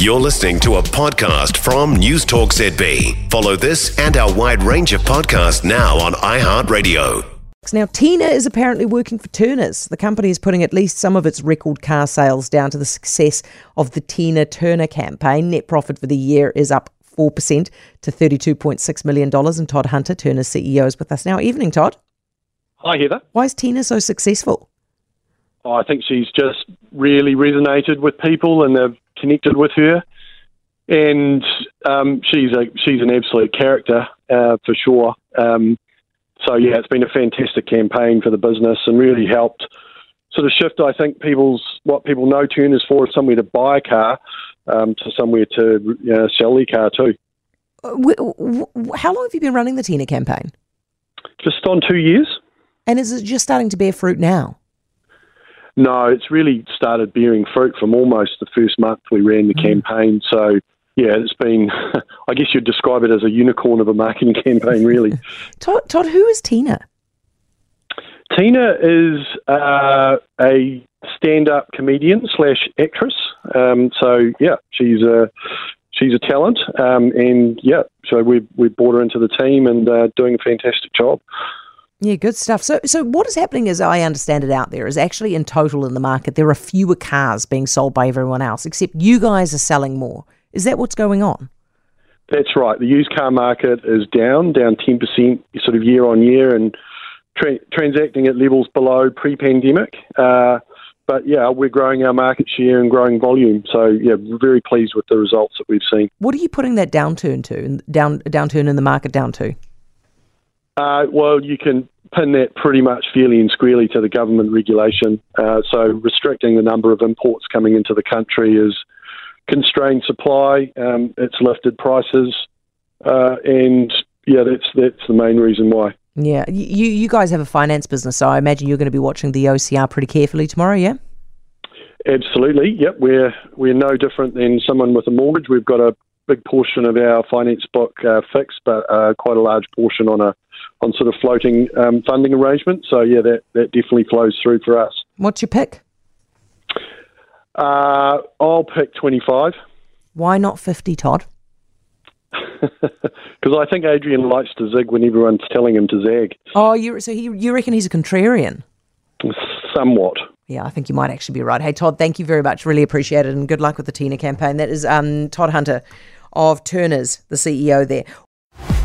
You're listening to a podcast from News Talk ZB. Follow this and our wide range of podcasts now on iHeartRadio. Now, Tina is apparently working for Turners. The company is putting at least some of its record car sales down to the success of the Tina Turner campaign. Net profit for the year is up 4% to $32.6 million. And Todd Hunter, Turner's CEO, is with us now. Evening, Todd. Hi, Heather. Why is Tina so successful? Oh, I think she's just really resonated with people and they've connected with her. And um, she's a she's an absolute character uh, for sure. Um, so yeah, it's been a fantastic campaign for the business and really helped sort of shift. I think people's what people know Turners for is somewhere to buy a car um, to somewhere to you know, sell their car too. How long have you been running the Tina campaign? Just on two years. And is it just starting to bear fruit now? No, it's really started bearing fruit from almost the first month we ran the mm. campaign. So, yeah, it's been, I guess you'd describe it as a unicorn of a marketing campaign, really. Todd, Todd, who is Tina? Tina is uh, a stand-up comedian slash actress. Um, so yeah, she's a she's a talent, um, and yeah, so we we brought her into the team and uh, doing a fantastic job. Yeah, good stuff. So, so what is happening, as I understand it, out there is actually in total in the market there are fewer cars being sold by everyone else, except you guys are selling more. Is that what's going on? That's right. The used car market is down, down ten percent, sort of year on year, and tra- transacting at levels below pre-pandemic. Uh, but yeah, we're growing our market share and growing volume. So yeah, we're very pleased with the results that we've seen. What are you putting that downturn to? Down downturn in the market down to? Uh, well, you can pin that pretty much fairly and squarely to the government regulation. Uh, so restricting the number of imports coming into the country is constrained supply. Um, it's lifted prices, uh, and yeah, that's that's the main reason why. Yeah, you you guys have a finance business, so I imagine you're going to be watching the OCR pretty carefully tomorrow. Yeah. Absolutely. Yep. We're we're no different than someone with a mortgage. We've got a big portion of our finance book uh, fixed, but uh, quite a large portion on a on sort of floating um, funding arrangement. So yeah, that that definitely flows through for us. What's your pick? Uh, I'll pick twenty five. Why not fifty, Todd? Because I think Adrian likes to zig when everyone's telling him to zag. Oh, you so he, you reckon he's a contrarian? Somewhat. Yeah, I think you might actually be right. Hey, Todd, thank you very much. Really appreciate it, and good luck with the Tina campaign. That is um, Todd Hunter of Turners, the CEO there.